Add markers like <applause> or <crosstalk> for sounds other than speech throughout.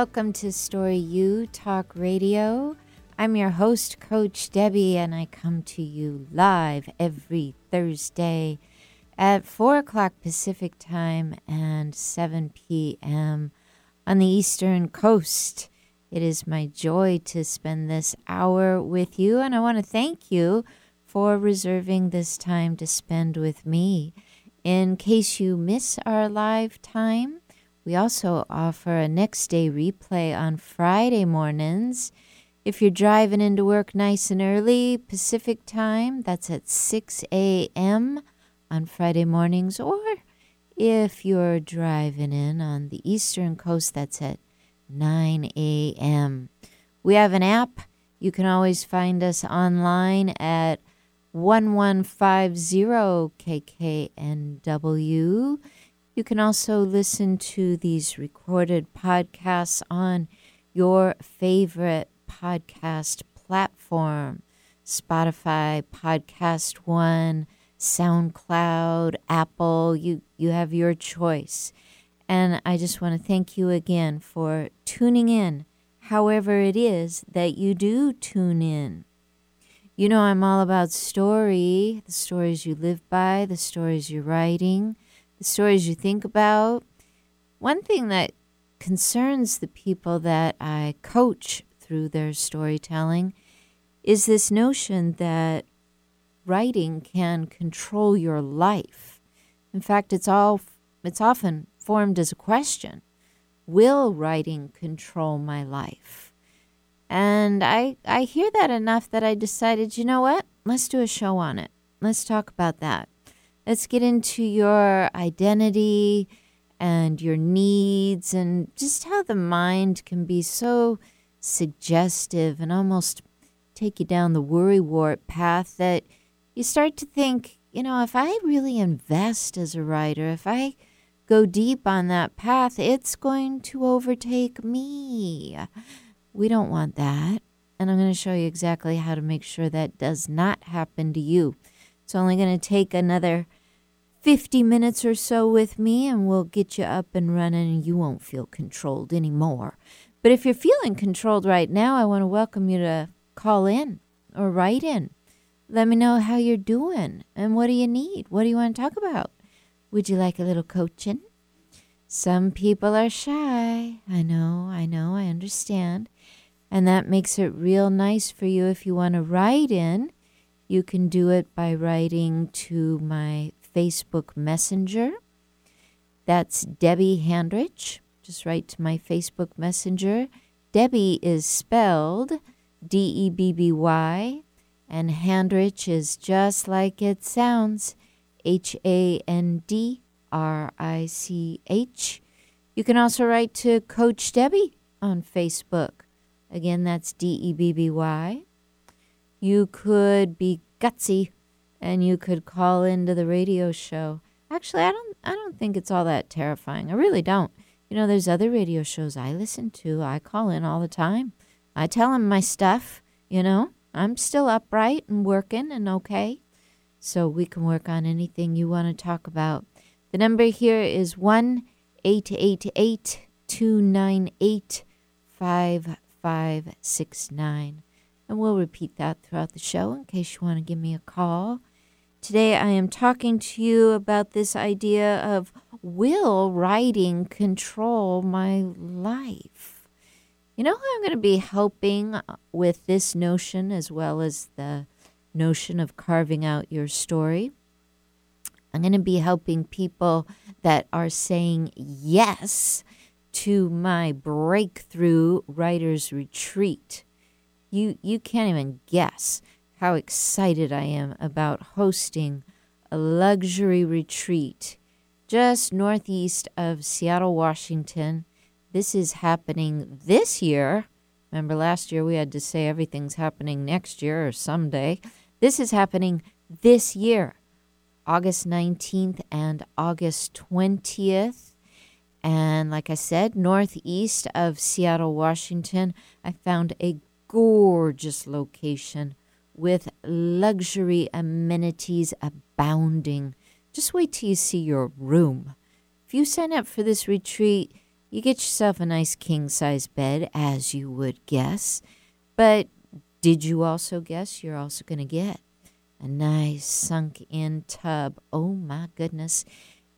Welcome to Story U Talk Radio. I'm your host, Coach Debby, and I come to you live every Thursday at 4 o'clock Pacific Time and 7 p.m. on the Eastern Coast. It is my joy to spend this hour with you, and I want to thank you for reserving this time to spend with me. In case you miss our live time, we also offer a next day replay on Friday mornings. If you're driving into work nice and early, Pacific time, that's at 6 a.m. on Friday mornings, or if you're driving in on the Eastern Coast, that's at 9 a.m. We have an app. You can always find us online at 1150 KKNW. You can also listen to these recorded podcasts on your favorite podcast platform Spotify, Podcast One, SoundCloud, Apple. You, you have your choice. And I just want to thank you again for tuning in, however, it is that you do tune in. You know, I'm all about story, the stories you live by, the stories you're writing, the stories you think about. One thing that concerns the people that I coach through their storytelling is this notion that writing can control your life. In fact, it's all it's often formed as a question. Will writing control my life? And I, I hear that enough that I decided, you know what? Let's do a show on it. Let's talk about that. Let's get into your identity and your needs and just how the mind can be so suggestive and almost take you down the worry wart path that you start to think, you know, if I really invest as a writer, if I go deep on that path, it's going to overtake me. We don't want that. And I'm going to show you exactly how to make sure that does not happen to you. It's only going to take another 50 minutes or so with me, and we'll get you up and running, and you won't feel controlled anymore. But if you're feeling controlled right now, I want to welcome you to call in or write in. Let me know how you're doing and what do you need? What do you want to talk about? Would you like a little coaching? Some people are shy. I know, I know, I understand. And that makes it real nice for you if you want to write in. You can do it by writing to my Facebook Messenger. That's Debby Handrich. Just write to my Facebook Messenger. Debby is spelled D E B B Y, and Handrich is just like it sounds H A N D R I C H. You can also write to Coach Debby on Facebook. Again, that's D E B B Y. You could be gutsy and you could call into the radio show. Actually, I don't I don't think it's all that terrifying. I really don't. You know, there's other radio shows I listen to. I call in all the time. I tell them my stuff, you know. I'm still upright and working and okay. So we can work on anything you want to talk about. The number here is 1 888 298 5569. And we'll repeat that throughout the show in case you want to give me a call. Today I am talking to you about this idea of will writing control my life? You know I'm going to be helping uh, with this notion as well as the notion of carving out your story? I'm going to be helping people that are saying yes to my breakthrough writers retreat. You you can't even guess how excited I am about hosting a luxury retreat just northeast of Seattle, Washington. This is happening this year. Remember last year we had to say everything's happening next year or someday. This is happening this year, August 19th and August 20th. And like I said, northeast of Seattle, Washington, I found a gorgeous location with luxury amenities abounding. Just wait till you see your room. If you sign up for this retreat, you get yourself a nice king size bed, as you would guess. But did you also guess you're also going to get a nice sunk in tub? Oh my goodness.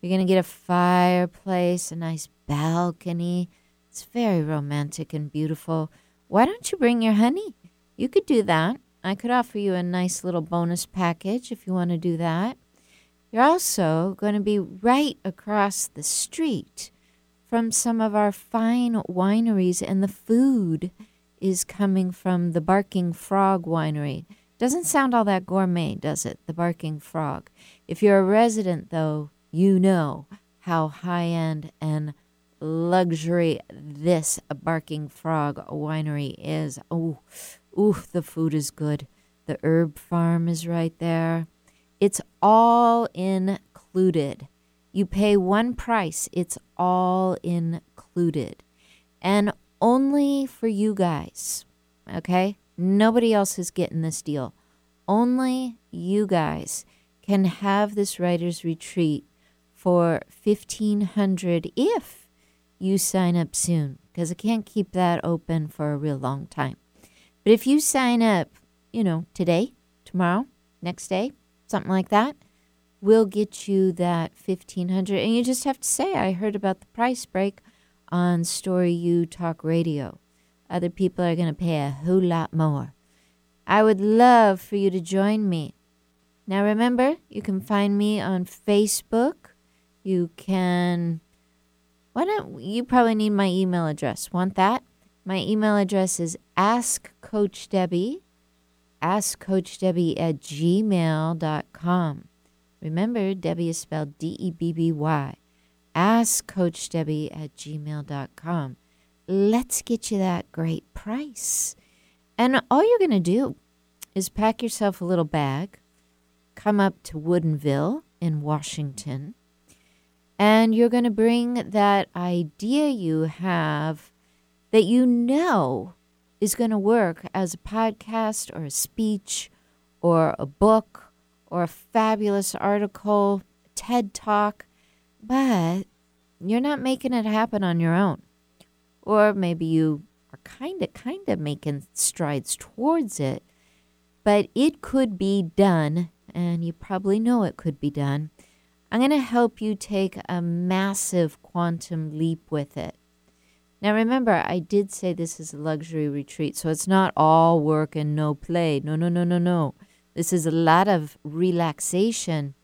You're going to get a fireplace, a nice balcony. It's very romantic and beautiful. Why don't you bring your honey? You could do that. I could offer you a nice little bonus package if you want to do that. You're also going to be right across the street from some of our fine wineries, and the food is coming from the Barking Frog Winery. Doesn't sound all that gourmet, does it? The Barking Frog. If you're a resident, though, you know how high end and luxury this Barking Frog Winery is. Oh, ooh, the food is good. The herb farm is right there. It's all included. You pay one price, it's all included. And only for you guys, okay? Nobody else is getting this deal. Only you guys can have this writer's retreat for 1500 if you sign up soon because I can't keep that open for a real long time. But if you sign up, you know, today, tomorrow, next day, something like that, we'll get you that 1500 and you just have to say I heard about the price break on Story U Talk Radio. Other people are going to pay a whole lot more. I would love for you to join me. Now remember, you can find me on Facebook. You can why don't you probably need my email address. Want that? My email address is askcoachdebbie askcoachdebbie at gmail.com. Remember, Debby is spelled D E B B Y. Askcoachdebbie at gmail.com. Let's get you that great price. And all you're going to do is pack yourself a little bag, come up to Woodinville in Washington, and you're going to bring that idea you have that you know is going to work as a podcast or a speech or a book or a fabulous article, TED talk, but you're not making it happen on your own. Or maybe you are kind of kind of making strides towards it, but it could be done and you probably know it could be done. I'm going to help you take a massive quantum leap with it. Now, remember, I did say this is a luxury retreat, so it's not all work and no play. No, no, no, no, no. This is a lot of relaxation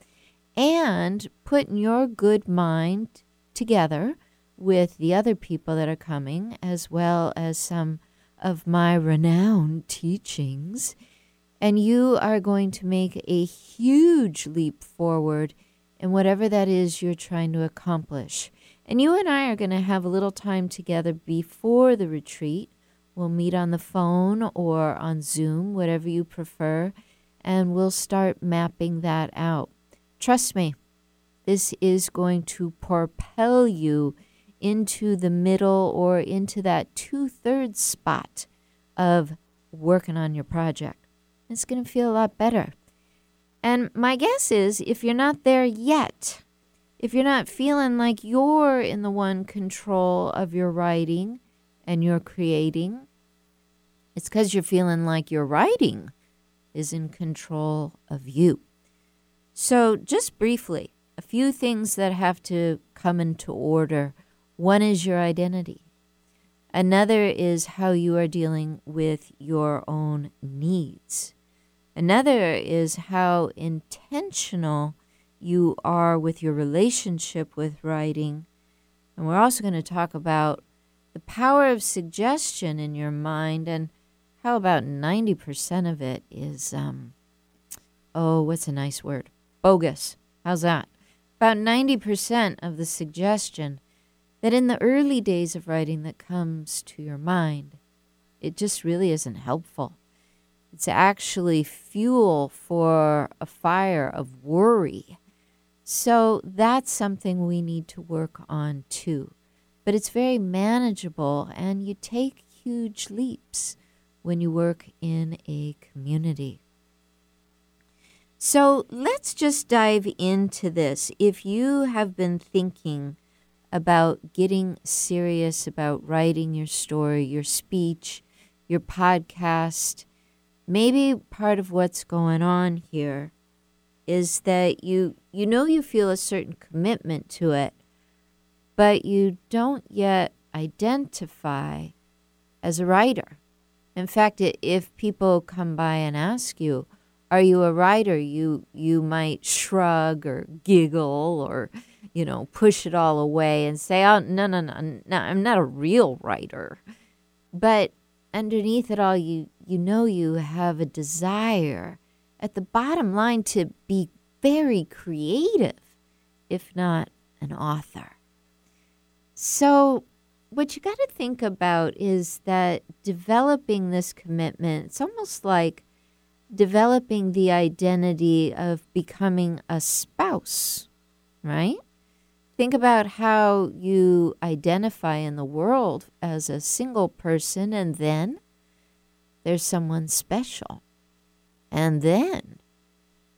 and putting your good mind together with the other people that are coming, as well as some of my renowned teachings. And you are going to make a huge leap forward in whatever that is you're trying to accomplish. And you and I are going to have a little time together before the retreat. We'll meet on the phone or on Zoom, whatever you prefer, and we'll start mapping that out. Trust me, this is going to propel you into the middle or into that two thirds spot of working on your project. It's going to feel a lot better. And my guess is if you're not there yet, if you're not feeling like you're in the one control of your writing and your creating, it's because you're feeling like your writing is in control of you. So, just briefly, a few things that have to come into order. One is your identity, another is how you are dealing with your own needs, another is how intentional you are with your relationship with writing. And we're also going to talk about the power of suggestion in your mind and how about 90% of it is, um, oh, what's a nice word? Bogus. How's that? About 90% of the suggestion that in the early days of writing that comes to your mind, it just really isn't helpful. It's actually fuel for a fire of worry so that's something we need to work on too. But it's very manageable, and you take huge leaps when you work in a community. So let's just dive into this. If you have been thinking about getting serious about writing your story, your speech, your podcast, maybe part of what's going on here is that you you know you feel a certain commitment to it, but you don't yet identify as a writer. In fact, if people come by and ask you, "Are you a writer?" you you might shrug or giggle or you know push it all away and say, "Oh, no, no, no, no, I'm not a real writer." But underneath it all, you you know you have a desire at the bottom line to be very creative, if not an author. So what you got to think about is that developing this commitment, it's almost like developing the identity of becoming a spouse, right? Think about how you identify in the world as a single person, and then there's someone special. And then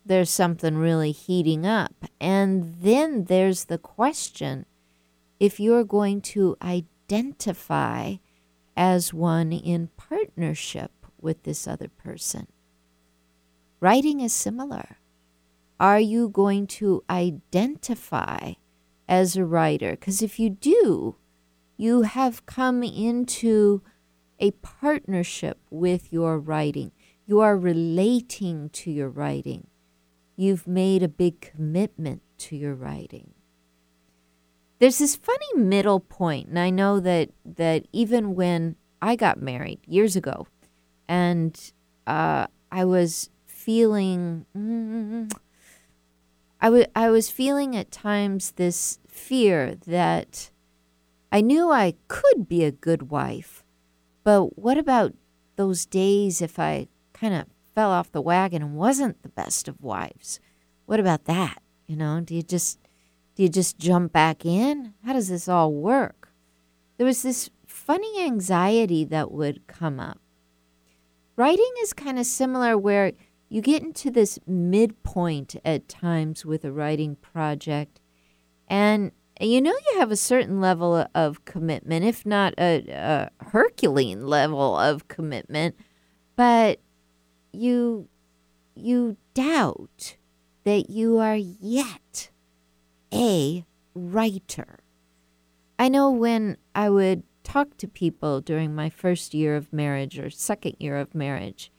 there's something really heating up. And then there's the question if you're going to identify as one in partnership with this other person. Writing is similar. Are you going to identify as a writer? Because if you do, you have come into a partnership with your writing. You are relating to your writing. You've made a big commitment to your writing there's this funny middle point, and I know that that even when I got married years ago, and uh, I was feeling, mm, I, w- I was feeling at times this fear that I knew I could be a good wife, but what about those days if I kind of fell off the wagon and wasn't the best of wives? What about that? You know, do you just do you just jump back in? How does this all work? There was this funny anxiety that would come up. Writing is kind of similar where you get into this midpoint at times with a writing project and you know you have a certain level of commitment if not a, a herculean level of commitment but you you doubt that you are yet a writer. I know when I would talk to people during my first year of marriage or second year of marriage,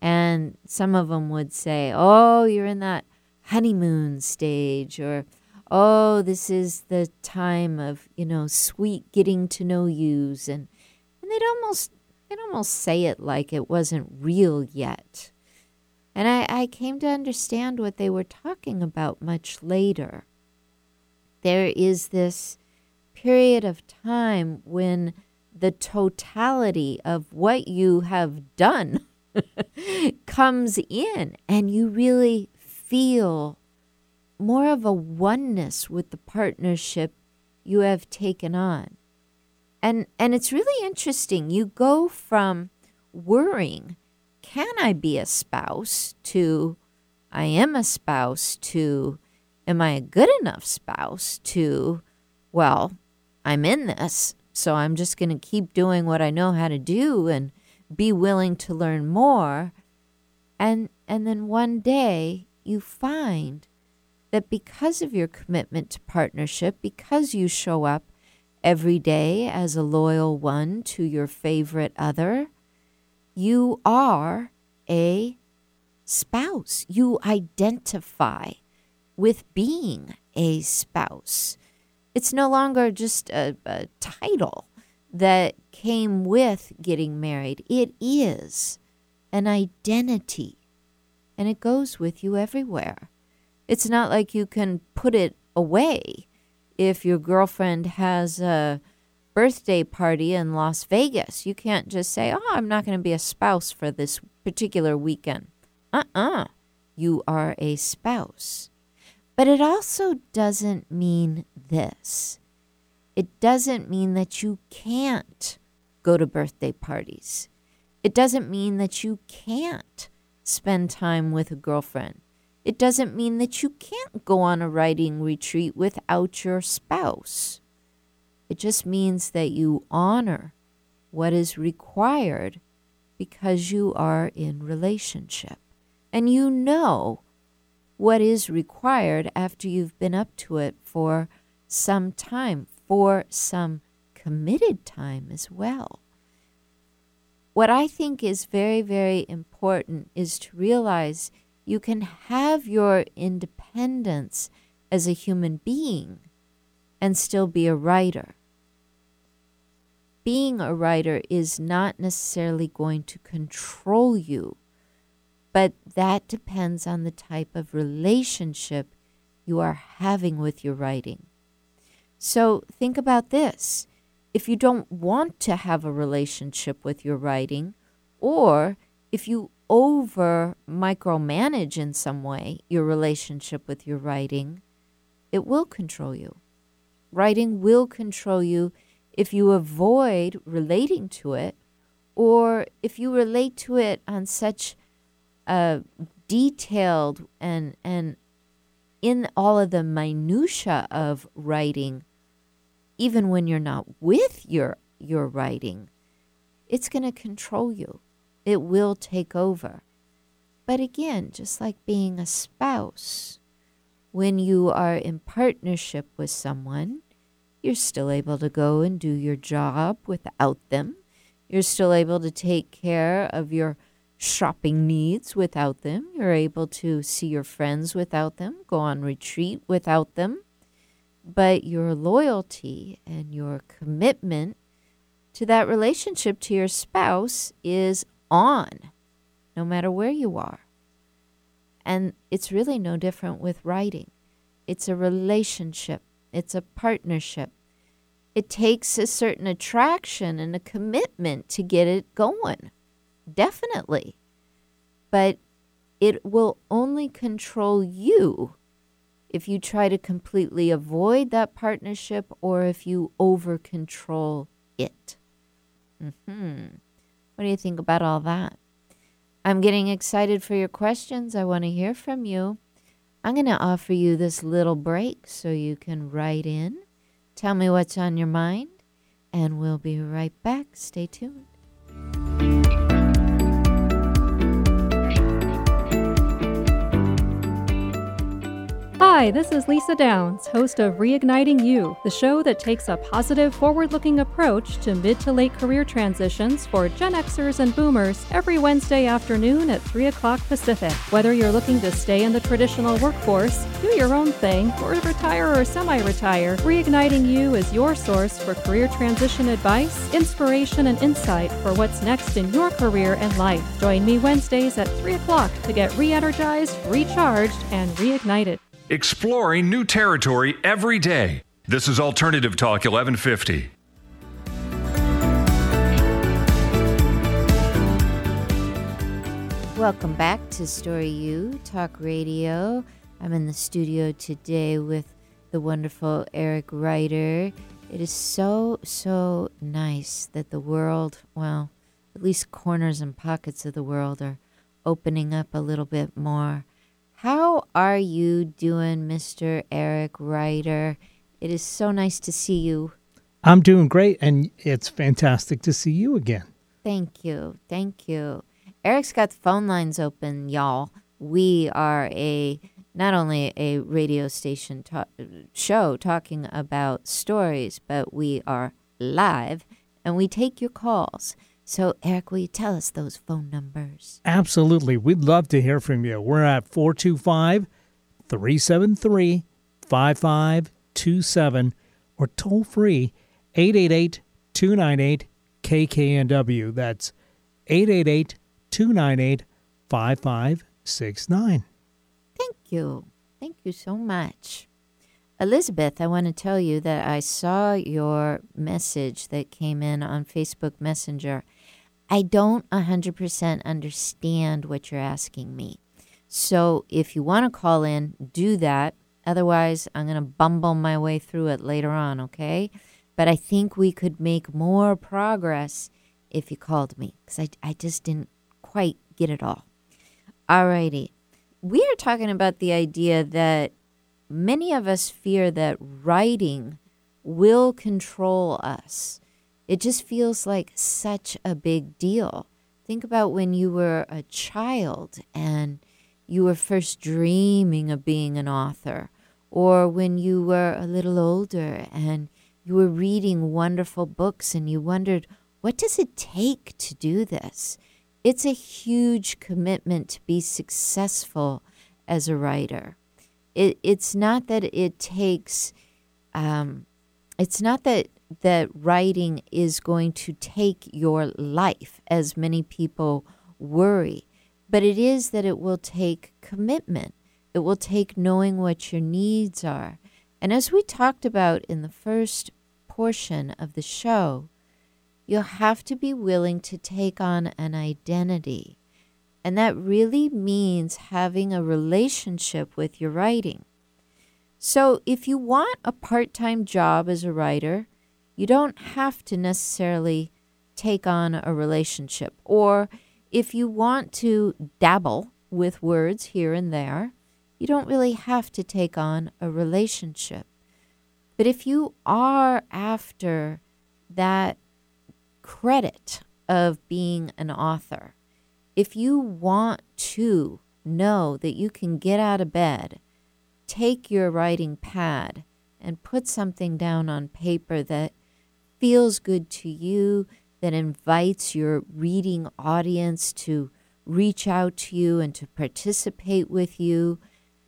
and some of them would say, Oh, you're in that honeymoon stage, or Oh, this is the time of, you know, sweet getting to know yous. And, and they'd almost they'd almost say it like it wasn't real yet. And I, I came to understand what they were talking about much later there is this period of time when the totality of what you have done <laughs> comes in and you really feel more of a oneness with the partnership you have taken on. And and it's really interesting. You go from worrying, can I be a spouse to I am a spouse to am I a good enough spouse to, well, I'm in this, so I'm just going to keep doing what I know how to do and be willing to learn more. And and then one day you find that because of your commitment to partnership, because you show up every day as a loyal one to your favorite other, you are a spouse. You identify with being a spouse. It's no longer just a, a title that came with getting married, it is an identity, and it goes with you everywhere. It's not like you can put it away if your girlfriend has a birthday party in Las Vegas. You can't just say, Oh, I'm not going to be a spouse for this particular weekend. Uh uh-uh. uh You are a spouse. But it also doesn't mean this. It doesn't mean that you can't go to birthday parties. It doesn't mean that you can't spend time with a girlfriend. It doesn't mean that you can't go on a writing retreat without your spouse. It just means that you honor what is required because you are in relationship. And you know what is required after you've been up to it for some time, for some committed time as well. What I think is very, very important is to realize you can have your independence as a human being and still be a writer. Being a writer is not necessarily going to control you, but that depends on the type of relationship you are having with your writing. So think about this. If you don't want to have a relationship with your writing, or if you over micromanage in some way your relationship with your writing, it will control you. Writing will control you if you avoid relating to it or if you relate to it on such a detailed and and in all of the minutia of writing even when you're not with your your writing it's going to control you it will take over. But again, just like being a spouse, when you are in partnership with someone, you're still able to go and do your job without them. You're still able to take care of your shopping needs without them. You're able to see your friends without them, go on retreat without them. But your loyalty and your commitment to that relationship to your spouse is on, no matter where you are. And it's really no different with writing. It's a relationship, it's a partnership. It takes a certain attraction and a commitment to get it going. Definitely. But it will only control you if you try to completely avoid that partnership or if you over control it. Mm-hmm. What do you think about all that? I'm getting excited for your questions. I want to hear from you. I'm going to offer you this little break so you can write in. Tell me what's on your mind, and we'll be right back. Stay tuned. Hi, this is Lisa Downs, host of Reigniting You, the show that takes a positive, forward looking approach to mid to late career transitions for Gen Xers and Boomers every Wednesday afternoon at 3 o'clock Pacific. Whether you're looking to stay in the traditional workforce, do your own thing, or retire or semi retire, Reigniting You is your source for career transition advice, inspiration, and insight for what's next in your career and life. Join me Wednesdays at 3 o'clock to get re energized, recharged, and reignited exploring new territory every day. This is Alternative Talk 1150. Welcome back to Story U Talk Radio. I'm in the studio today with the wonderful Eric Ryder. It is so, so nice that the world, well, at least corners and pockets of the world, are opening up a little bit more how are you doing, Mr. Eric Ryder? It is so nice to see you. I'm doing great, and it's fantastic to see you again. Thank you. Thank you. Eric's got the phone lines open, y'all. We are a not only a radio station ta- show talking about stories, but we are live and we take your calls. So, Eric, will you tell us those phone numbers? Absolutely. We'd love to hear from you. We're at 425 373 5527 or toll free 888 298 KKNW. That's 888 298 5569. Thank you. Thank you so much. Elizabeth, I want to tell you that I saw your message that came in on Facebook Messenger. I don't 100% understand what you're asking me. So if you want to call in, do that. Otherwise, I'm going to bumble my way through it later on, okay? But I think we could make more progress if you called me because I, I just didn't quite get it all. Alrighty. We are talking about the idea that many of us fear that writing will control us. It just feels like such a big deal. Think about when you were a child and you were first dreaming of being an author, or when you were a little older and you were reading wonderful books and you wondered, what does it take to do this? It's a huge commitment to be successful as a writer. It, it's not that it takes, um, it's not that that writing is going to take your life, as many people worry, but it is that it will take commitment. It will take knowing what your needs are. And as we talked about in the first portion of the show, you'll have to be willing to take on an identity. And that really means having a relationship with your writing. So, if you want a part time job as a writer, you don't have to necessarily take on a relationship. Or if you want to dabble with words here and there, you don't really have to take on a relationship. But if you are after that credit of being an author, if you want to know that you can get out of bed, take your writing pad, and put something down on paper that feels good to you, that invites your reading audience to reach out to you and to participate with you,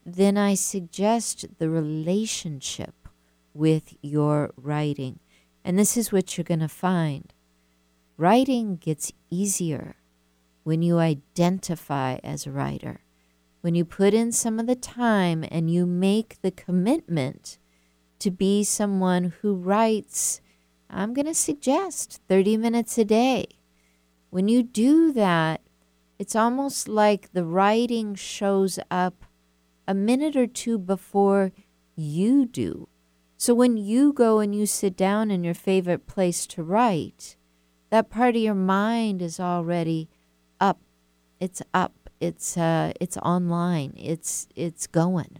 then I suggest the relationship with your writing. And this is what you're going to find. Writing gets easier when you identify as a writer. When you put in some of the time and you make the commitment to be someone who writes I'm going to suggest 30 minutes a day. When you do that, it's almost like the writing shows up a minute or two before you do. So when you go and you sit down in your favorite place to write, that part of your mind is already up. It's up. It's uh it's online. It's it's going.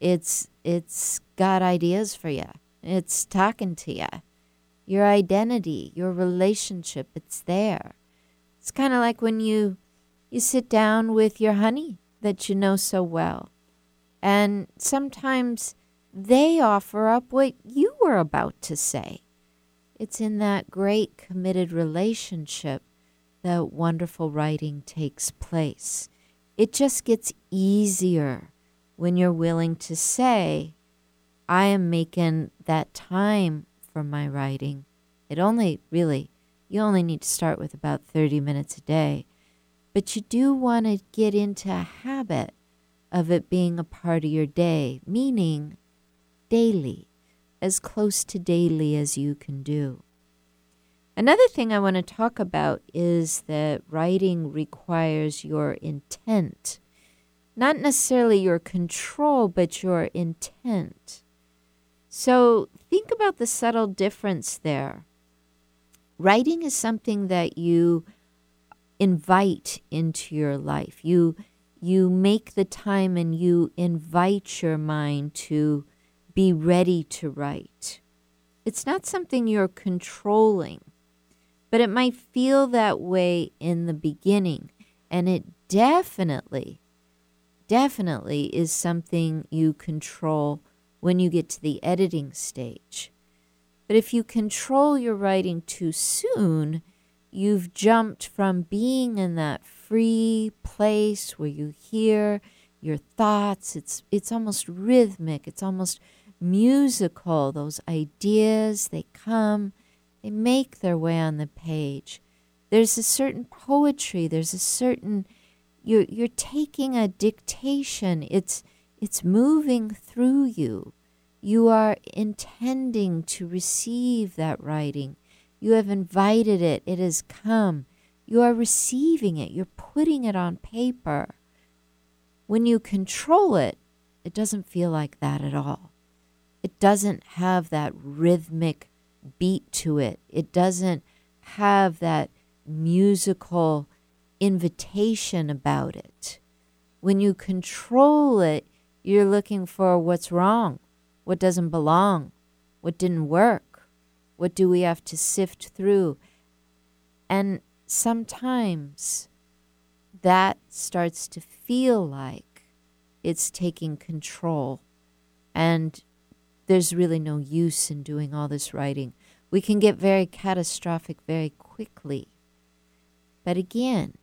It's it's got ideas for you. It's talking to you your identity, your relationship, it's there. It's kind of like when you you sit down with your honey that you know so well. And sometimes they offer up what you were about to say. It's in that great committed relationship that wonderful writing takes place. It just gets easier when you're willing to say, I am making that time from my writing. It only really, you only need to start with about 30 minutes a day. But you do want to get into a habit of it being a part of your day, meaning daily, as close to daily as you can do. Another thing I want to talk about is that writing requires your intent. Not necessarily your control, but your intent. So think about the subtle difference there. Writing is something that you invite into your life. You you make the time and you invite your mind to be ready to write. It's not something you're controlling, but it might feel that way in the beginning. And it definitely, definitely is something you control when you get to the editing stage. But if you control your writing too soon, you've jumped from being in that free place where you hear your thoughts. It's it's almost rhythmic, it's almost musical. Those ideas, they come, they make their way on the page. There's a certain poetry, there's a certain you're you're taking a dictation. It's it's moving through you. You are intending to receive that writing. You have invited it. It has come. You are receiving it. You're putting it on paper. When you control it, it doesn't feel like that at all. It doesn't have that rhythmic beat to it. It doesn't have that musical invitation about it. When you control it, you're looking for what's wrong, what doesn't belong, What didn't work? What do we have to sift through? And sometimes that starts to feel like it's taking control. And there's really no use in doing all this writing. We can get very catastrophic very quickly. But again,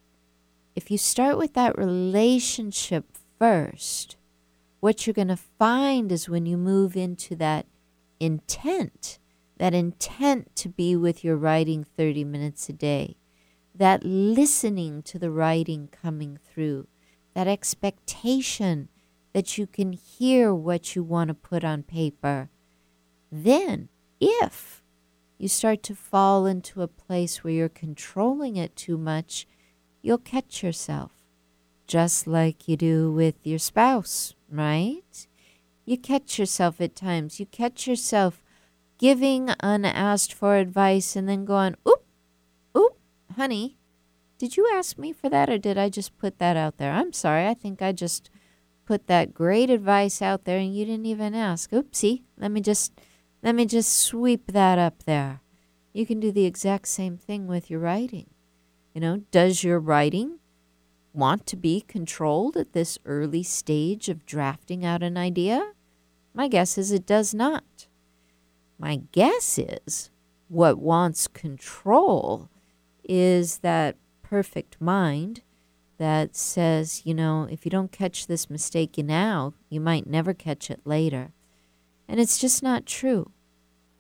if you start with that relationship first, what you're going to find is when you move into that intent, that intent to be with your writing 30 minutes a day, that listening to the writing coming through, that expectation that you can hear what you want to put on paper. Then, if you start to fall into a place where you're controlling it too much, you'll catch yourself, just like you do with your spouse, right? You catch yourself at times. You catch yourself giving unasked for advice and then going, oop, oop, honey, did you ask me for that or did I just put that out there? I'm sorry. I think I just put that great advice out there and you didn't even ask. Oopsie. Let me just let me just sweep that up there. You can do the exact same thing with your writing. You know, does your writing want to be controlled at this early stage of drafting out an idea? My guess is it does not. My guess is what wants control is that perfect mind that says, you know, if you don't catch this mistake now, you might never catch it later. And it's just not true.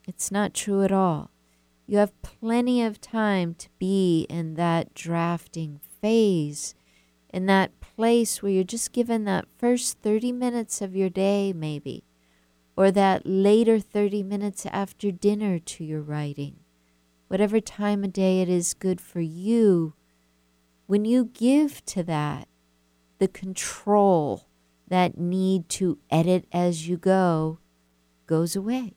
It's not true at all. You have plenty of time to be in that drafting phase, in that place where you're just given that first 30 minutes of your day, maybe, or that later 30 minutes after dinner to your writing. Whatever time of day it is good for you, when you give to that the control, that need to edit as you go, goes away.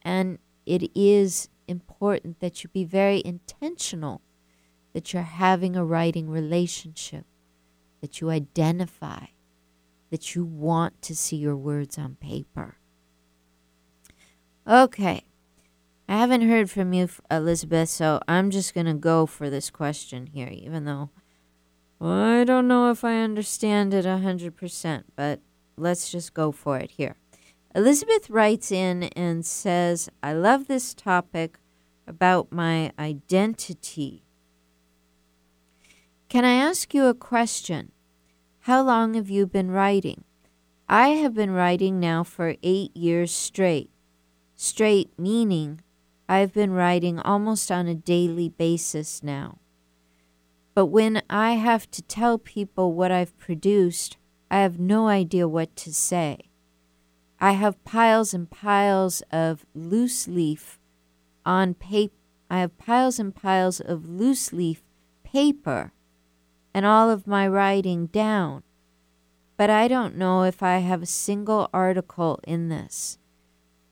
And it is important that you be very intentional that you're having a writing relationship, that you identify, that you want to see your words on paper. Okay. I haven't heard from you, Elizabeth, so I'm just going to go for this question here, even though I don't know if I understand it 100%, but let's just go for it here. Elizabeth writes in and says, I love this topic about my identity. Can I ask you a question? How long have you been writing? I have been writing now for eight years straight. Straight meaning I've been writing almost on a daily basis now. But when I have to tell people what I've produced, I have no idea what to say. I have piles and piles of loose leaf on paper. I have piles and piles of loose leaf paper and all of my writing down. But I don't know if I have a single article in this.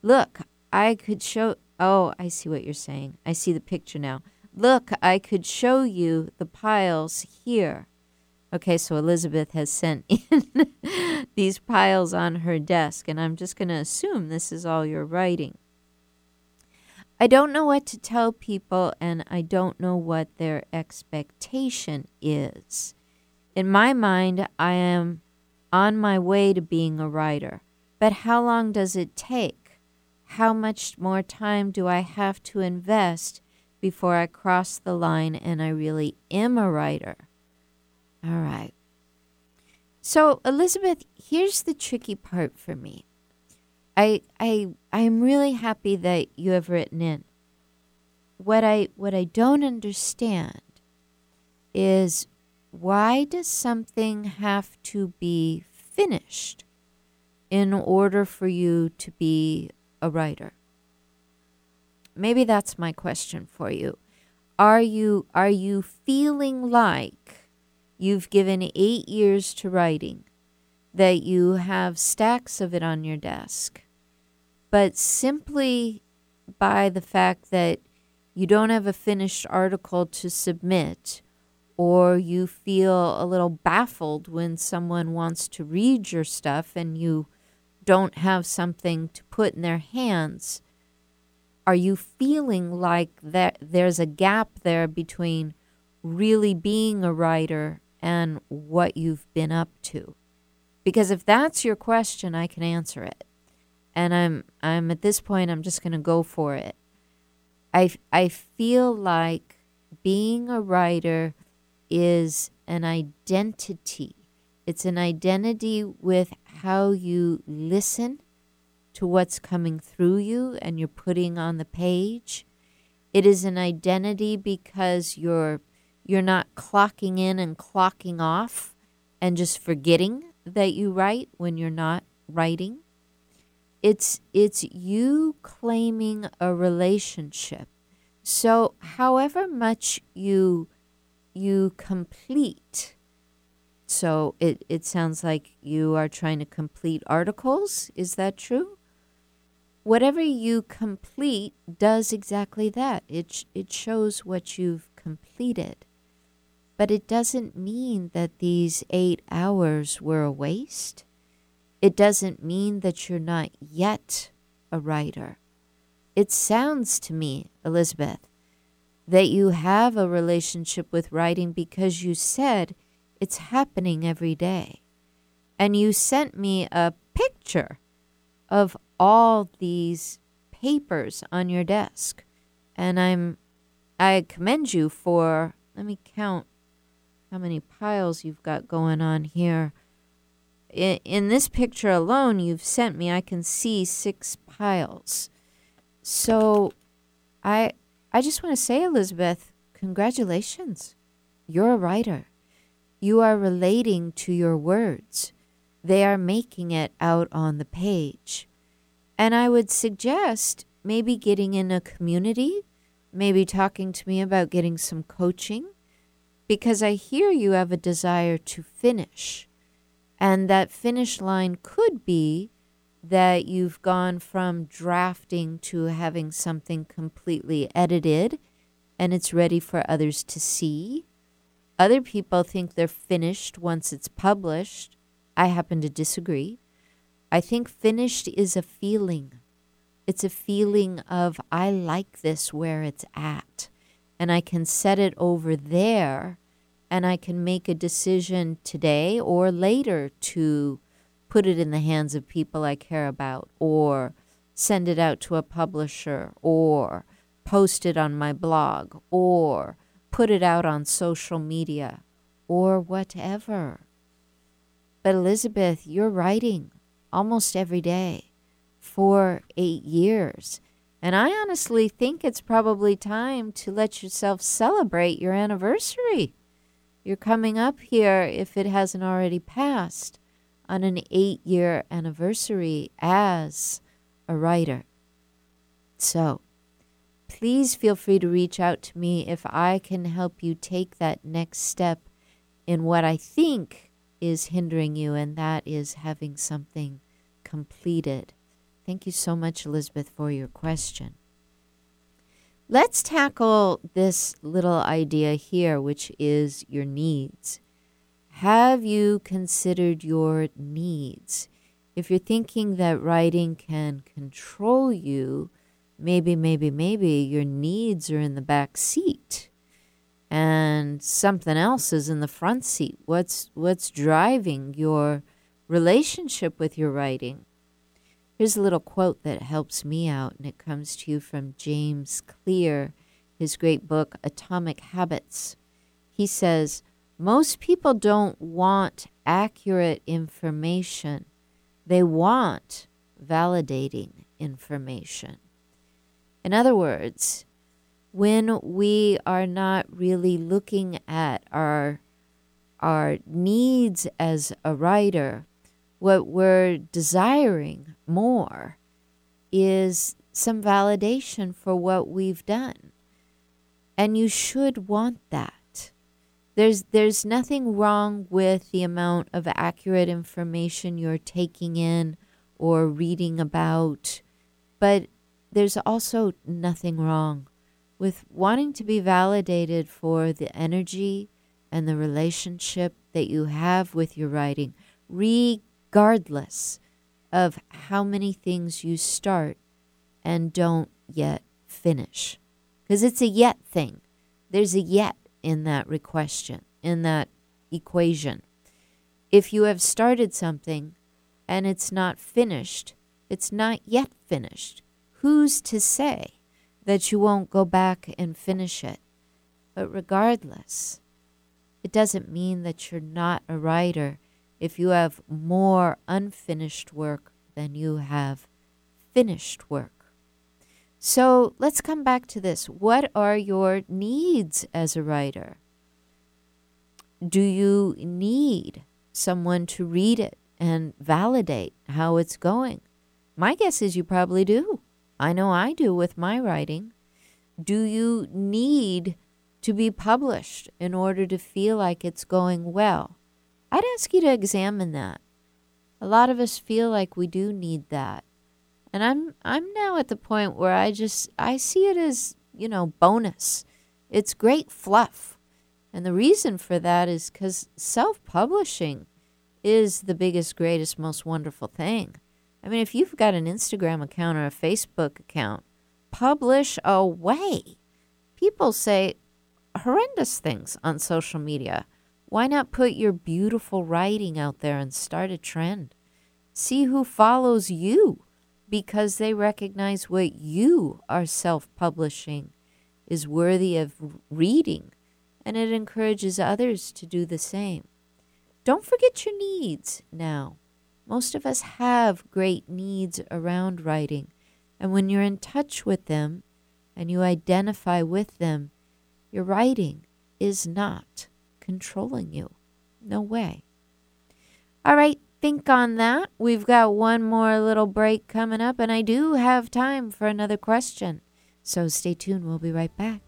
Look, I could show. Oh, I see what you're saying. I see the picture now. Look, I could show you the piles here. Okay, so Elizabeth has sent <laughs> in these piles on her desk, and I'm just going to assume this is all your writing. I don't know what to tell people, and I don't know what their expectation is. In my mind, I am on my way to being a writer, but how long does it take? How much more time do I have to invest before I cross the line and I really am a writer? All right. So, Elizabeth, here's the tricky part for me. I I I'm really happy that you have written in. What I what I don't understand is why does something have to be finished in order for you to be a writer? Maybe that's my question for you. Are you are you feeling like You've given eight years to writing, that you have stacks of it on your desk. But simply by the fact that you don't have a finished article to submit, or you feel a little baffled when someone wants to read your stuff and you don't have something to put in their hands, are you feeling like that there's a gap there between really being a writer and what you've been up to? Because if that's your question, I can answer it. And I'm I'm at this point I'm just going to go for it. I I feel like being a writer is an identity. It's an identity with how you listen to what's coming through you and you're putting on the page. It is an identity because you're you're not clocking in and clocking off and just forgetting that you write when you're not writing. It's it's you claiming a relationship. So however much you you complete so it, it sounds like you are trying to complete articles. Is that true? Whatever you complete does exactly that. It, it shows what you've completed. But it doesn't mean that these eight hours were a waste. It doesn't mean that you're not yet a writer. It sounds to me, Elizabeth, that you have a relationship with writing because you said it's happening every day. And you sent me a picture of all these papers on your desk. And I'm I commend you for let me count how many piles you've got going on here. In, in this picture alone you've sent me, I can see six piles. So I I just want to say, Elizabeth, congratulations. You're a writer. You are relating to your words. They are making it out on the page. And I would suggest maybe getting in a community, maybe talking to me about getting some coaching, because I hear you have a desire to finish. And that finish line could be that you've gone from drafting to having something completely edited and it's ready for others to see other people think they're finished once it's published. I happen to disagree. I think finished is a feeling. It's a feeling of, I like this where it's at, and I can set it over there, and I can make a decision today or later to put it in the hands of people I care about, or send it out to a publisher, or post it on my blog, or put it out on social media or whatever. But Elizabeth, you're writing almost every day for eight years. And I honestly think it's probably time to let yourself celebrate your anniversary. You're coming up here, if it hasn't already passed, on an eight year anniversary as a writer. So, please feel free to reach out to me if I can help you take that next step in what I think is hindering you, and that is having something completed. Thank you so much, Elizabeth, for your question. Let's tackle this little idea here, which is your needs. Have you considered your needs? If you're thinking that writing can control you, maybe, maybe, maybe your needs are in the back seat and something else is in the front seat. What's what's driving your relationship with your writing? Here's a little quote that helps me out, and it comes to you from James Clear, his great book Atomic Habits. He says, Most people don't want accurate information, they want validating information. In other words, when we are not really looking at our our needs as a writer, what we're desiring more is some validation for what we've done. And you should want that. There's there's nothing wrong with the amount of accurate information you're taking in or reading about, but there's also nothing wrong with wanting to be validated for the energy and the relationship that you have with your writing, regardless of how many things you start and don't yet finish. Because it's a yet thing. There's a yet in that question, in that equation. If you have started something and it's not finished, it's not yet finished. Who's to say that you won't go back and finish it? But regardless, it doesn't mean that you're not a writer if you have more unfinished work than you have finished work. So let's come back to this. What are your needs as a writer? Do you need someone to read it and validate how it's going? My guess is you probably do. I know I do with my writing. Do you need to be published in order to feel like it's going well? I'd ask you to examine that. A lot of us feel like we do need that. And I'm I'm now at the point where I just I see it as, you know, bonus. It's great fluff. And the reason for that is cuz self-publishing is the biggest greatest most wonderful thing. I mean, if you've got an Instagram account or a Facebook account, publish away. People say horrendous things on social media. Why not put your beautiful writing out there and start a trend? See who follows you because they recognize what you are self publishing is worthy of reading and it encourages others to do the same. Don't forget your needs now. Most of us have great needs around writing, and when you're in touch with them and you identify with them, your writing is not controlling you. No way. All right, think on that. We've got one more little break coming up, and I do have time for another question. So stay tuned. We'll be right back.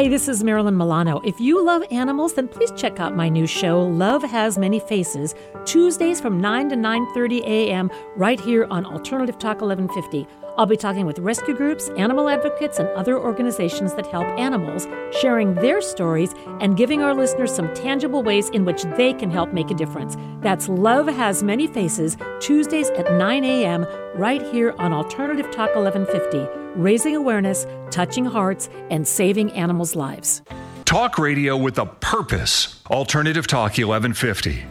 Hi, this is Marilyn Milano. If you love animals, then please check out my new show, Love Has Many Faces, Tuesdays from 9 to 9:30 a.m. right here on Alternative Talk 1150. I'll be talking with rescue groups, animal advocates, and other organizations that help animals, sharing their stories and giving our listeners some tangible ways in which they can help make a difference. That's Love Has Many Faces, Tuesdays at 9 a.m. right here on Alternative Talk 1150 raising awareness, touching hearts, and saving animals' lives. Talk radio with a purpose. Alternative Talk 1150.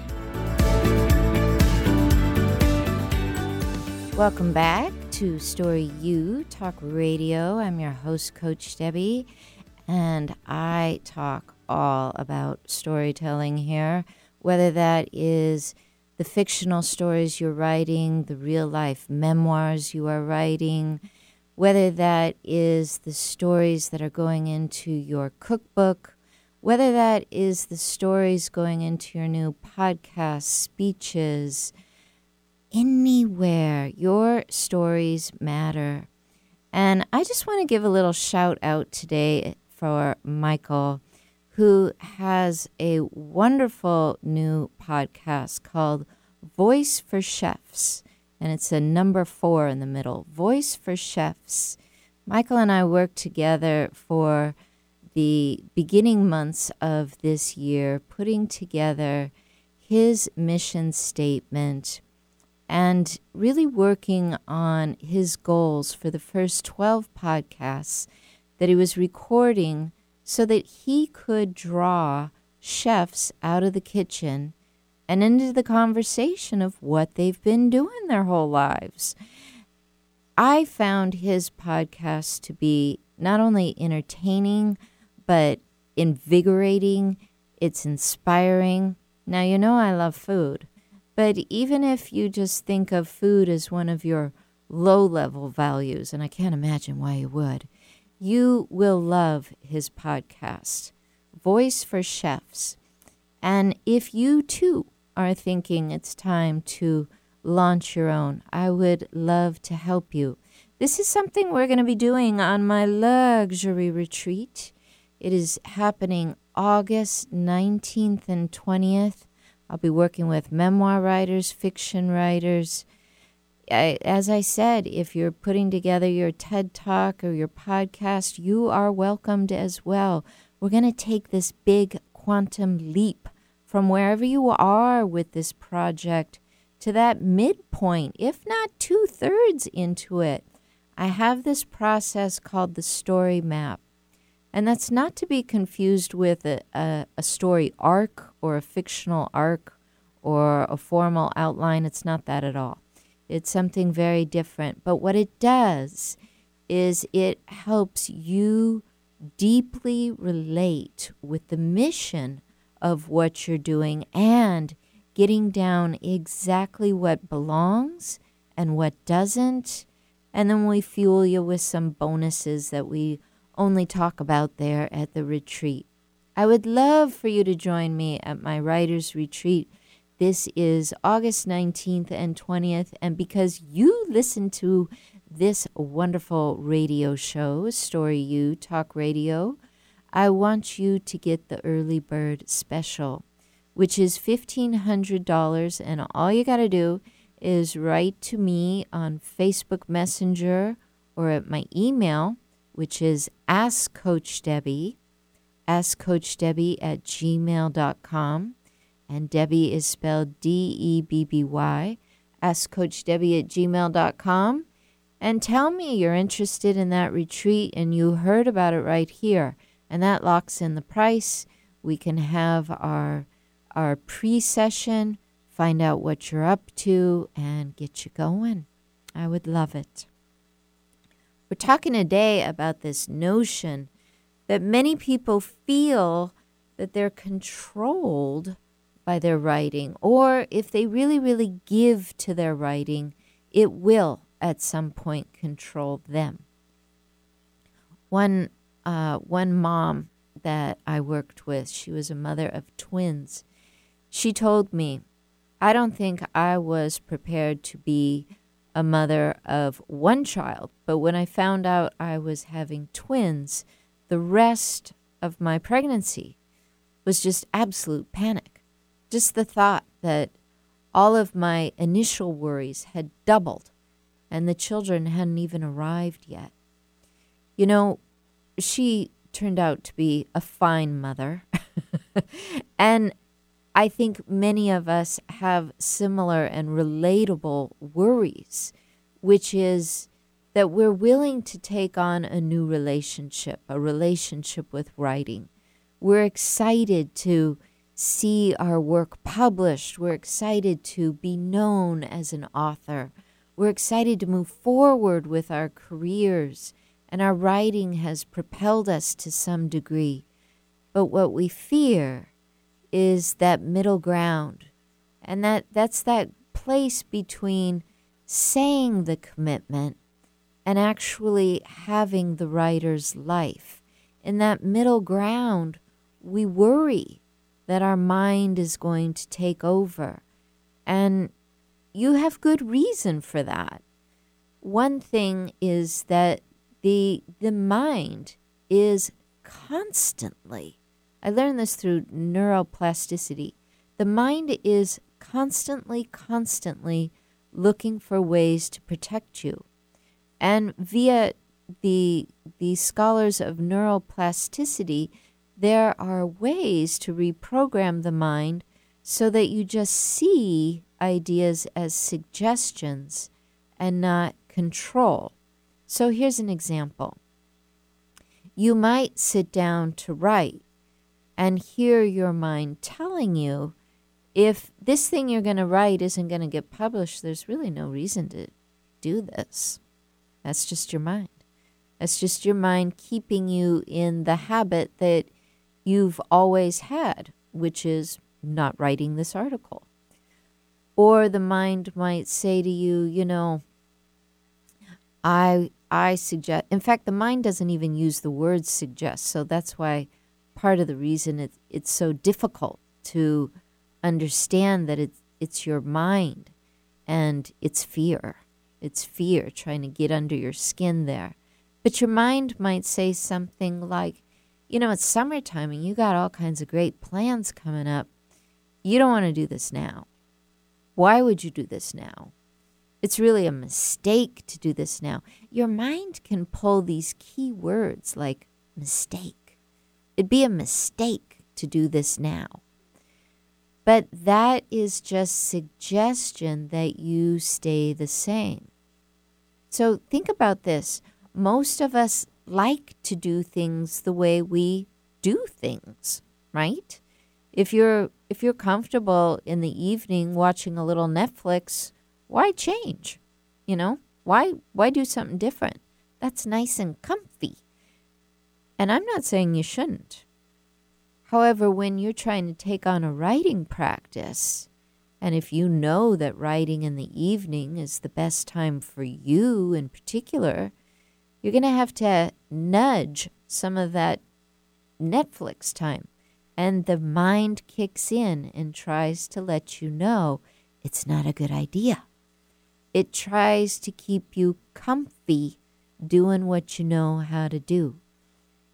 Welcome back to Story U Talk Radio. I'm your host, Coach Debby, and I talk all about storytelling here, whether that is the fictional stories you're writing, the real life memoirs you are writing whether that is the stories that are going into your cookbook, whether that is the stories going into your new podcast, speeches, anywhere, your stories matter. And I just want to give a little shout out today for Michael, who has a wonderful new podcast called Voice for Chefs and it's a number four in the middle Voice for Chefs. Michael and I worked together for the beginning months of this year, putting together his mission statement and really working on his goals for the first 12 podcasts that he was recording so that he could draw chefs out of the kitchen and into the conversation of what they've been doing their whole lives. I found his podcast to be not only entertaining, but invigorating. It's inspiring. Now, you know, I love food, but even if you just think of food as one of your low level values, and I can't imagine why you would, you will love his podcast, Voice for Chefs. And if you too are thinking it's time to launch your own, I would love to help you. This is something we're going to be doing on my luxury retreat. It is happening August 19th and 20th. I'll be working with memoir writers, fiction writers, I, as I said, if you're putting together your TED Talk or your podcast, you are welcomed as well. We're going to take this big quantum leap from wherever you are with this project to that midpoint, if not two thirds into it. I have this process called the story map. And that's not to be confused with a, a, a, story arc or a fictional arc or a formal outline. It's not that at all. It's something very different. But what it does is it helps you deeply relate with the mission of what you're doing and getting down exactly what belongs and what doesn't. And then we fuel you with some bonuses that we only talk about there at the retreat. I would love for you to join me at my writer's retreat. This is August 19th and 20th. And because you listen to this wonderful radio show, Story U Talk Radio, I want you to get the early bird special, which is $1,500. And all you got to do is write to me on Facebook Messenger or at my email, which is Ask Coach Debby, Ask Coach Debby at gmail.com. And Debby is spelled D E B B Y. Ask Coach Debby at gmail.com and tell me you're interested in that retreat and you heard about it right here. And that locks in the price. We can have our our pre-session, find out what you're up to and get you going. I would love it. We're talking today about this notion that many people feel that they're controlled by their writing, or if they really, really give to their writing, it will at some point control them. One, uh, one mom that I worked with, she was a mother of twins. She told me, I don't think I was prepared to be a mother of one child, but when I found out I was having twins, the rest of my pregnancy was just absolute panic. Just the thought that all of my initial worries had doubled and the children hadn't even arrived yet. You know, she turned out to be a fine mother. <laughs> and I think many of us have similar and relatable worries, which is that we're willing to take on a new relationship, a relationship with writing. We're excited to see our work published. We're excited to be known as an author. We're excited to move forward with our careers, and our writing has propelled us to some degree. But what we fear is that middle ground, and that, that's that place between saying the commitment and actually having the writer's life. In that middle ground, we worry that our mind is going to take over. And you have good reason for that. One thing is that the the mind is constantly I learned this through neuroplasticity. The mind is constantly constantly looking for ways to protect you. And via the the scholars of neuroplasticity, there are ways to reprogram the mind so that you just see ideas as suggestions and not control. So here's an example. You might sit down to write and hear your mind telling you if this thing you're going to write isn't going to get published, there's really no reason to do this. That's just your mind. That's just your mind keeping you in the habit that you've always had, which is not writing this article. Or the mind might say to you, you know, I I suggest in fact the mind doesn't even use the word suggest. So that's why part of the reason it, it's so difficult to understand that it's it's your mind and it's fear. It's fear trying to get under your skin there. But your mind might say something like, you know, it's summertime and you got all kinds of great plans coming up. You don't want to do this now. Why would you do this now? It's really a mistake to do this now. Your mind can pull these key words like mistake. It'd be a mistake to do this now. But that is just suggestion that you stay the same. So think about this. Most of us like to do things the way we do things, right? If you're if you're comfortable in the evening watching a little Netflix, why change? You know? Why why do something different? That's nice and comfy. And I'm not saying you shouldn't. However, when you're trying to take on a writing practice, and if you know that writing in the evening is the best time for you in particular, you're going to have to nudge some of that Netflix time. And the mind kicks in and tries to let you know it's not a good idea. It tries to keep you comfy doing what you know how to do.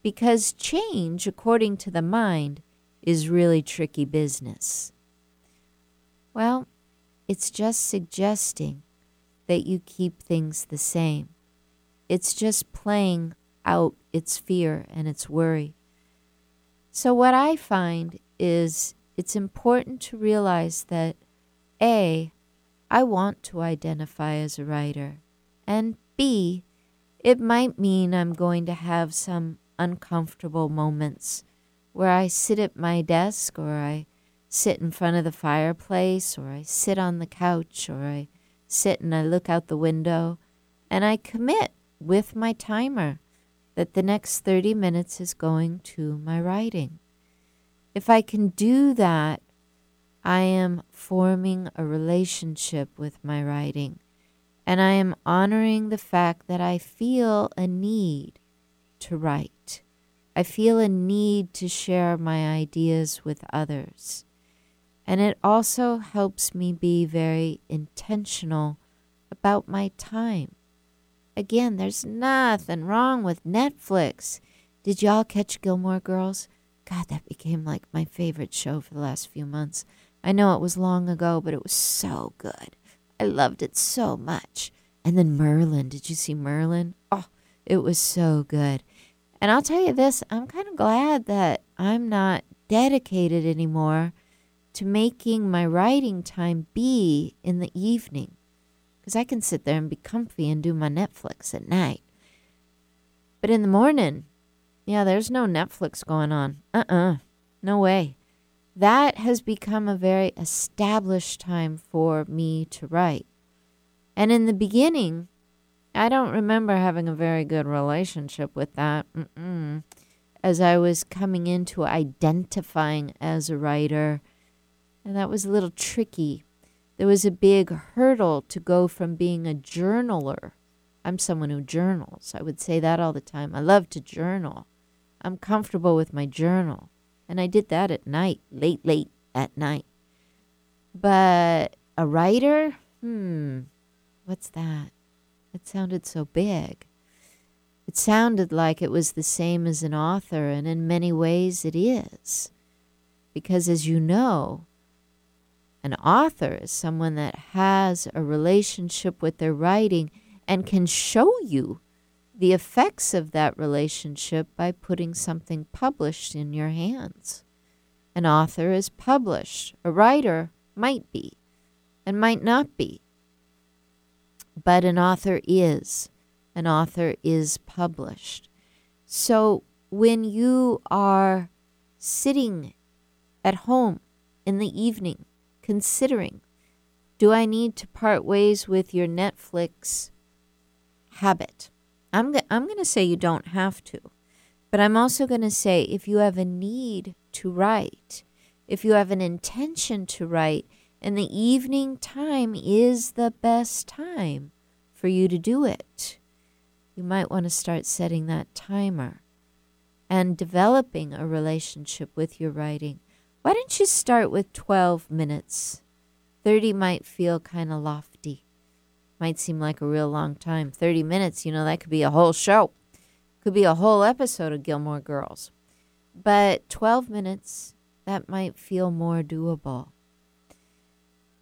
Because change, according to the mind, is really tricky business. Well, it's just suggesting that you keep things the same. It's just playing out its fear and its worry. So, what I find is it's important to realize that A, I want to identify as a writer, and B, it might mean I'm going to have some uncomfortable moments where I sit at my desk or I sit in front of the fireplace or I sit on the couch or I sit and I look out the window and I commit with my timer that the next 30 minutes is going to my writing. If I can do that, I am forming a relationship with my writing, and I am honoring the fact that I feel a need to write. I feel a need to share my ideas with others. And it also helps me be very intentional about my time. Again, there's nothing wrong with Netflix. Did y'all catch Gilmore Girls? God, that became like my favorite show for the last few months. I know it was long ago, but it was so good. I loved it so much. And then Merlin. Did you see Merlin? Oh, it was so good. And I'll tell you this I'm kind of glad that I'm not dedicated anymore to making my writing time be in the evening because I can sit there and be comfy and do my Netflix at night. But in the morning, yeah, there's no Netflix going on. Uh uh-uh, uh No way. That has become a very established time for me to write. And in the beginning, I don't remember having a very good relationship with that. Mm-mm. As I was coming into identifying as a writer, and that was a little tricky there was a big hurdle to go from being a journaler. I'm someone who journals. I would say that all the time. I love to journal. I'm comfortable with my journal. And I did that at night, late, late at night. But a writer? Hmm, what's that? It sounded so big. It sounded like it was the same as an author, and in many ways it is. Because as you know, an author is someone that has a relationship with their writing and can show you the effects of that relationship by putting something published in your hands. An author is published, a writer might be and might not be. But an author is. An author is published. So when you are sitting at home in the evening considering do I need to part ways with your Netflix habit? I'm, I'm going to say you don't have to. But I'm also going to say if you have a need to write, if you have an intention to write, and the evening time is the best time for you to do it, you might want to start setting that timer and developing a relationship with your writing. Why don't you start with 12 minutes? 30 might feel kind of lofty. Might seem like a real long time. 30 minutes, you know, that could be a whole show. Could be a whole episode of Gilmore Girls. But 12 minutes, that might feel more doable.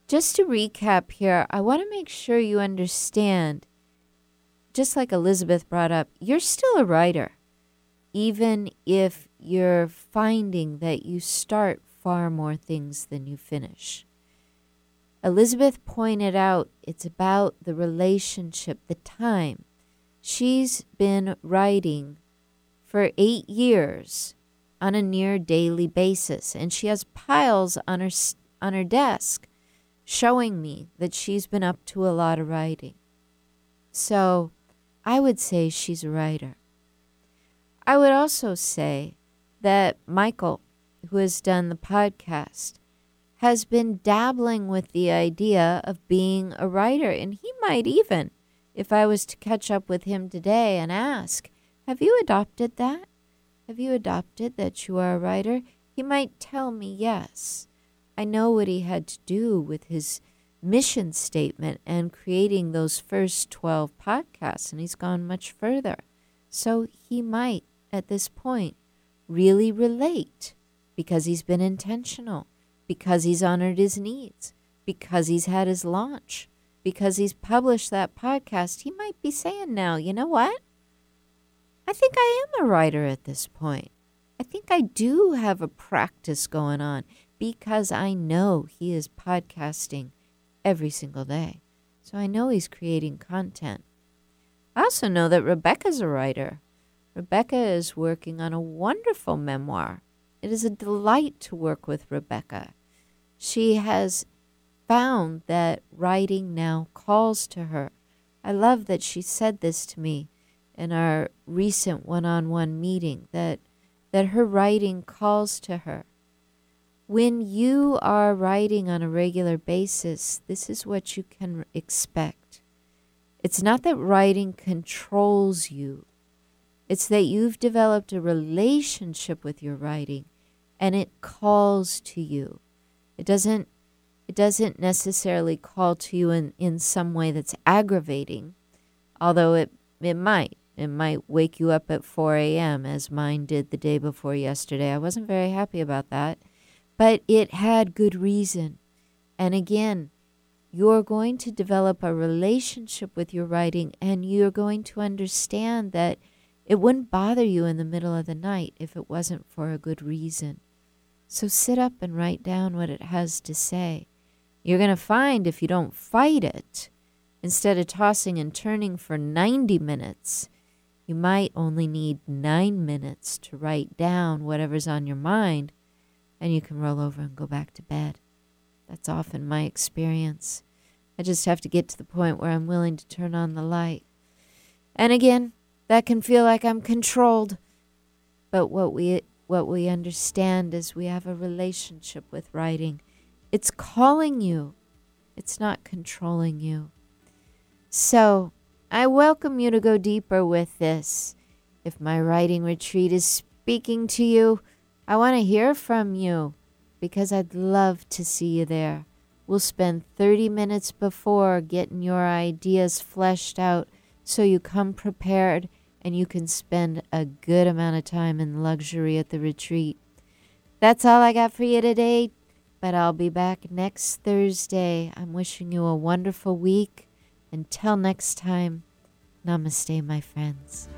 Just to recap here, I want to make sure you understand, just like Elizabeth brought up, you're still a writer, even if you're finding that you start far more things than you finish. Elizabeth pointed out it's about the relationship, the time. She's been writing for eight years on a near daily basis, and she has piles on her on her desk showing me that she's been up to a lot of writing. So, I would say she's a writer. I would also say that Michael, who has done the podcast, has been dabbling with the idea of being a writer, and he might even, if I was to catch up with him today and ask, Have you adopted that? Have you adopted that you are a writer? He might tell me yes. I know what he had to do with his mission statement and creating those first 12 podcasts, and he's gone much further. So he might, at this point, really relate because he's been intentional, because he's honored his needs, because he's had his launch, because he's published that podcast. He might be saying now, you know what? I think I am a writer at this point. I think I do have a practice going on because I know he is podcasting every single day. So I know he's creating content. I also know that Rebecca's a writer. Rebecca is working on a wonderful memoir. It is a delight to work with Rebecca. She has found that writing now calls to her. I love that she said this to me in our recent one-on-one meeting that that her writing calls to her. When you are writing on a regular basis, this is what you can expect. It's not that writing controls you, it's that you've developed a relationship with your writing and it calls to you. It doesn't it doesn't necessarily call to you in, in some way that's aggravating, although it, it might. It might wake you up at 4 a.m., as mine did the day before yesterday. I wasn't very happy about that but it had good reason. And again, you're going to develop a relationship with your writing and you're going to understand that it wouldn't bother you in the middle of the night if it wasn't for a good reason. So sit up and write down what it has to say. You're going to find if you don't fight it, instead of tossing and turning for 90 minutes, you might only need nine minutes to write down whatever's on your mind and you can roll over and go back to bed. That's often my experience. I just have to get to the point where I'm willing to turn on the light. And again, that can feel like I'm controlled. But what we what we understand is we have a relationship with writing. It's calling you. It's not controlling you. So, I welcome you to go deeper with this. If my writing retreat is speaking to you, I want to hear from you because I'd love to see you there. We'll spend 30 minutes before getting your ideas fleshed out so you come prepared and you can spend a good amount of time in luxury at the retreat. That's all I got for you today, but I'll be back next Thursday. I'm wishing you a wonderful week. Until next time, namaste, my friends.